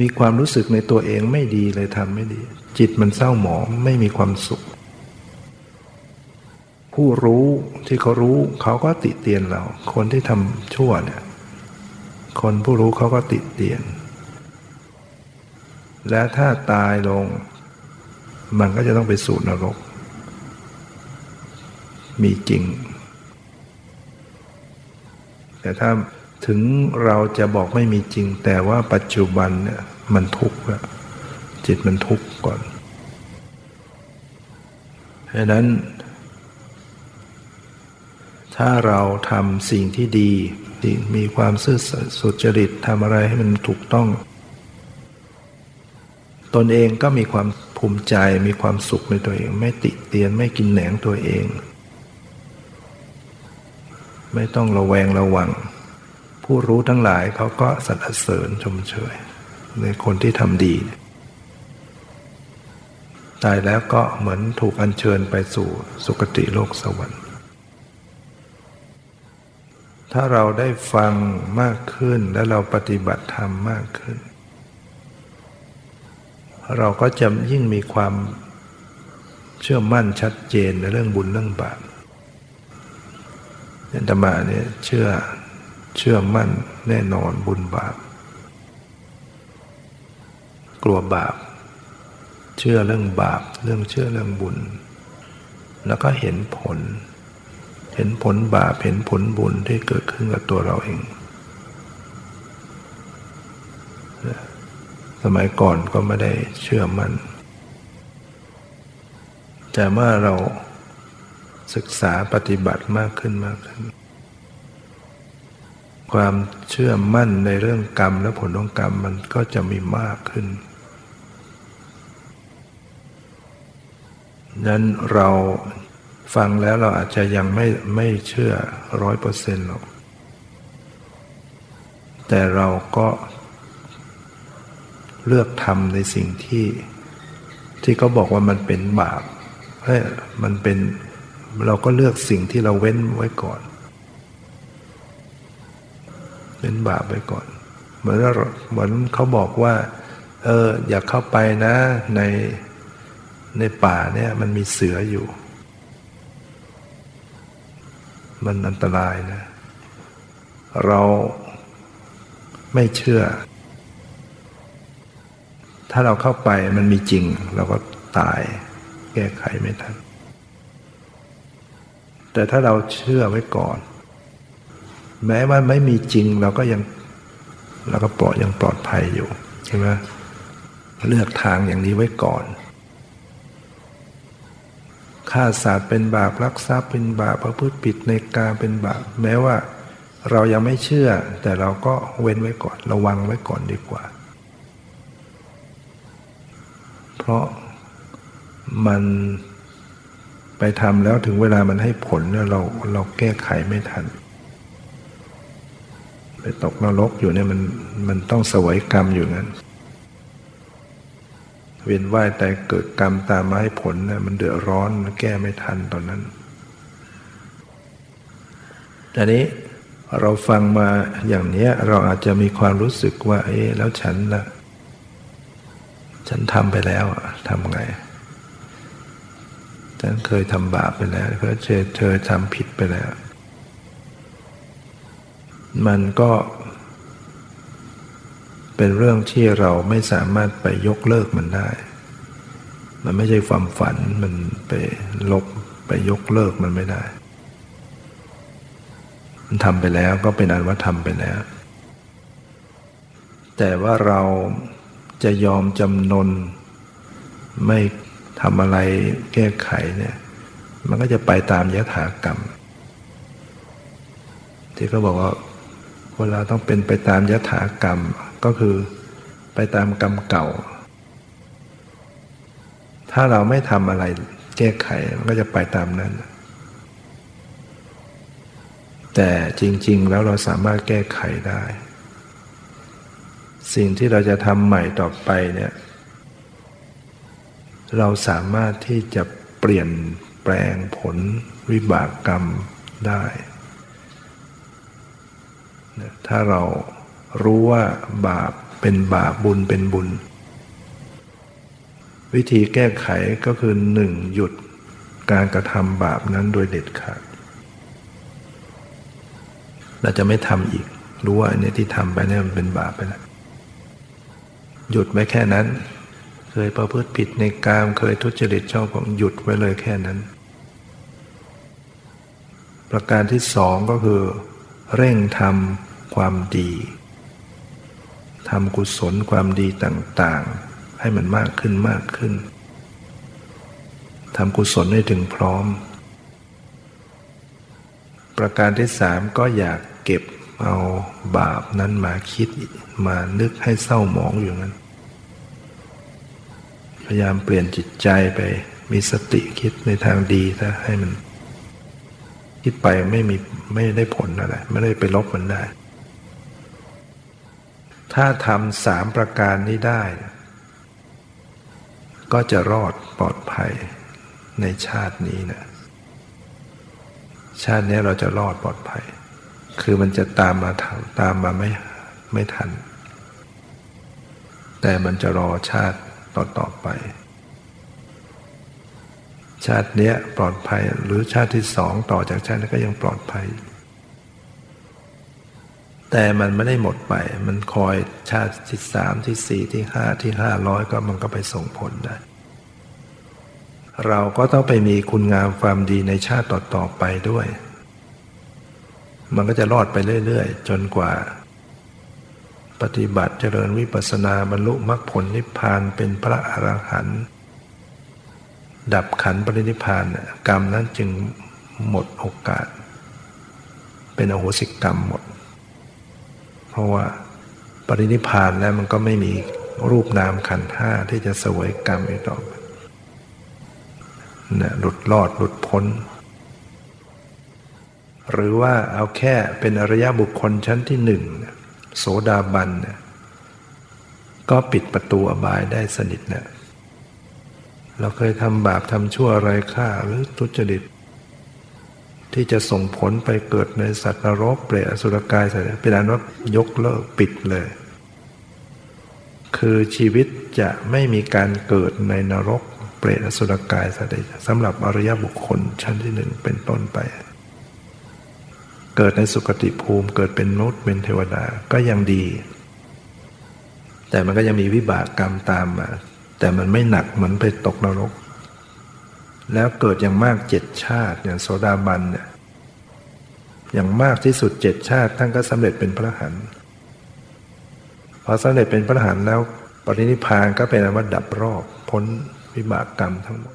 มีความรู้สึกในตัวเองไม่ดีเลยทำไม่ดี จิตมันเศร้าหมองไม่มีความสุข ผู้รู้ที่เขารู้เขาก็ติเตียนเรา คนที่ทำชั่วเนี่ย คนผู้รู้เขาก็ติดเตียน และถ้าตายลง มันก็จะต้องไปสู่นรก มีจริง แต่ถ้าถึงเราจะบอกไม่มีจริง แต่ว่าปัจจุบันเนี่ยมันทุกข์แล้วจิตมันทุกข์ก่อนดังนั้น ถ้าเราทำสิ่งที่ดีมีความซื่อสุจริตทำอะไรให้มันถูกต้อง ตนเองก็มีความภูมิใจมีความสุขในตัวเอง ไม่ติเตียนไม่กินแหนงตัวเอง ไม่ต้องระแวงระวัง ผู้รู้ทั้งหลายเขาก็สรรเสริญชมเชยในคนที่ทำดี ตายแล้วก็เหมือนถูกอัญเชิญไปสู่สุคติโลกสวรรค์ ถ้าเราได้ฟังมากขึ้นและเราปฏิบัติธรรมมากขึ้น เราก็จะยิ่งมีความเชื่อมั่นชัดเจนในเรื่องบุญเรื่องบาปอาตมาเนี่ยเชื่อเชื่อมั่นแน่นอนบุญบาป กลัวบาป เชื่อเรื่องบาป เรื่องเชื่อเรื่องบุญ แล้วก็เห็นผล เห็นผลบาปเห็นผลบุญที่เกิดขึ้นกับตัวเราเอง สมัยก่อนก็ไม่ได้เชื่อมัน่น แต่เมื่อเราศึกษาปฏิบัติมากขึ้นมากขึ้น ความเชื่อมั่นในเรื่องกรรมและผลของกรรมมันก็จะมีมากขึ้นนั้นเรา ฟังแล้วเราอาจจะยังไม่ไม่เชื่อร้อยเปอร์เซ็นต์หรอก แต่เราก็เลือกทำในสิ่งที่ ที่เขาบอกว่ามันเป็นบาปเฮ้ยมันเป็นเราก็เลือกสิ่งที่เราเว้นไว้ก่อน เว้นบาปไว้ก่อน เหมือนเหมือนเขาบอกว่า เออ อย่าเข้าไปนะในในป่าเนี่ยมันมีเสืออยู่ มันอันตรายนะ เราไม่เชื่อ ถ้าเราเข้าไปมันมีจริง เราก็ตายแก้ไขไม่ทัน แต่ถ้าเราเชื่อไว้ก่อน แม้ว่าไม่มีจริงเราก็ยังเราก็ปลอดยังปลอดภัยอยู่ใช่ไหมเลือกทางอย่างนี้ไว้ก่อน ฆ่าสัตว์เป็นบาปรักทรัพย์เป็นบาปพระพุทธปิดในการเป็นบาปแม้ว่า เรายังไม่เชื่อ แต่เราก็เว้นไว้ก่อนระวังไว้ก่อนดีกว่า เพราะมันไปทำแล้วถึงเวลามันให้ผลเนี่ยเราเราแก้ไขไม่ทัน ไปตกนรกอยู่เนี่ยมันมันต้องสวยกรรมอยู่นั้น เวียนว่ายแต่เกิดกรรมตามมาให้ผลเนี่ยมันเดือดร้อนแก้ไม่ทันตอนนั้นอันนี้เราฟังมาอย่างนี้เราอาจจะมีความรู้สึกว่า เอ๊ะแล้วฉันล่ะ ฉันทำไปแล้วทำไง ฉันเคยทำบาปไปแล้วเคยเธอทำผิดไปแล้ว มันก็ เป็นเรื่องที่เราไม่สามารถไปยกเลิกมันได้ มันไม่ใช่ความฝันมันไปลบไปยกเลิกมันไม่ได้ มันทำไปแล้วก็เป็นอันว่าทำไปแล้ว แต่ว่าเราจะยอมจำนน ไม่ทำอะไรแก้ไขเนี่ย มันก็จะไปตามยถากรรม ที่เขาบอกว่าเวลาต้องเป็นไปตามยถากรรม ก็คือไปตามกรรมเก่า ถ้าเราไม่ทำอะไรแก้ไขมันก็จะไปตามนั้น แต่จริง ๆ แล้วเราสามารถแก้ไขได้ สิ่งที่เราจะทำใหม่ต่อไปเนี่ยเราสามารถที่จะเปลี่ยนแปลงผลวิบากกรรมได้ ถ้าเรา รู้ว่าบาปเป็นบาปบุญเป็นบุญ วิธีแก้ไขก็คือหนึ่งหยุดการกระทำบาปนั้นโดยเด็ดขาดเราจะไม่ทำอีก รู้ว่าอันนี้ที่ทำไปเนี่ยมันเป็นบาปไปแล้วหยุดไว้แค่นั้น เคยประพฤติผิดในกามเคยทุจริตชอบของหยุดไว้เลยแค่นั้น ประการที่สองก็คือ เร่งทำความดี ทำกุศลความดีต่างๆ ให้มันมากขึ้นมากขึ้นทำกุศลให้ถึงพร้อม ประการที่สามก็อยากเก็บเอาบาปนั้นมาคิดมานึกให้เศร้าหมองอยู่นั้น พยายามเปลี่ยนจิตใจไปมีสติคิดในทางดีถ้าให้มัน คิดไปไม่มีไม่ได้ผลอะไร ไม่ได้ไปลบมันได้ ถ้าทำสามประการนี้ได้ ก็จะรอดปลอดภัยในชาตินี้นะชาตินี้เราจะรอดปลอดภัย คือมันจะตามมาตามมาไม่ไม่ทัน แต่มันจะรอชาติต่อต่อไป ชาติเนี้ยปลอดภัยหรือชาติที่สองต่อจากชาตินี้ก็ยังปลอดภัย แต่มันไม่ได้หมดไป มันคอยชาติที่สามที่สี่ที่ห้าที่ห้าร้อยก็มันก็ไปส่งผลได้ เราก็ต้องไปมีคุณงามความดีในชาติต่อๆไปด้วย มันก็จะรอดไปเรื่อยๆ จนกว่า ปฏิบัติเจริญวิปัสสนาบรรลุมรรคผลนิพพานเป็นพระอรหันต์ดับขันปรินิพพานกรรมนั้นจึงหมดโอกาส เป็นอโหสิกรรมหมด เพราะว่าปรินิพานแล้วมันก็ไม่มีรูปนามขันห้าที่จะสวยกรรมอีกต่อไปนะหลุดรอดหลุดพ้น หรือว่าเอาแค่เป็นอริยบุคคลชั้นที่หนึ่งโสดาบันนะก็ปิดประตูอบายได้สนิทเนะเราเคยทำบาปทำชั่วอะไรฆ่าหรือทุจริต ที่จะส่งผลไปเกิดในสัตว์นรกเปรตอสุรกายอะไรเป็นอันว่ายกเลิกปิดเลย คือชีวิตจะไม่มีการเกิดในนรกเปรตอสุรกายสัตว์สำหรับอริยบุคคลชั้นที่หนึ่งเป็นต้นไป เกิดในสุคติภูมิเกิดเป็นนุษย์เป็นเทวดาก็ยังดี แต่มันก็ยังมีวิบากกรรมตามมา แต่มันไม่หนักเหมือนไปตกนรก แล้วเกิดอย่างมากเจ็ดชาติอย่างโสดาบันเนี่ยอย่างมากที่สุดเจ็ดชาติท่านก็สำเร็จเป็นพระหันพอสำเร็จเป็นพระหันแล้วปรินิพานก็เป็นอวดับรอบพ้นวิบากกรรมทั้งหมด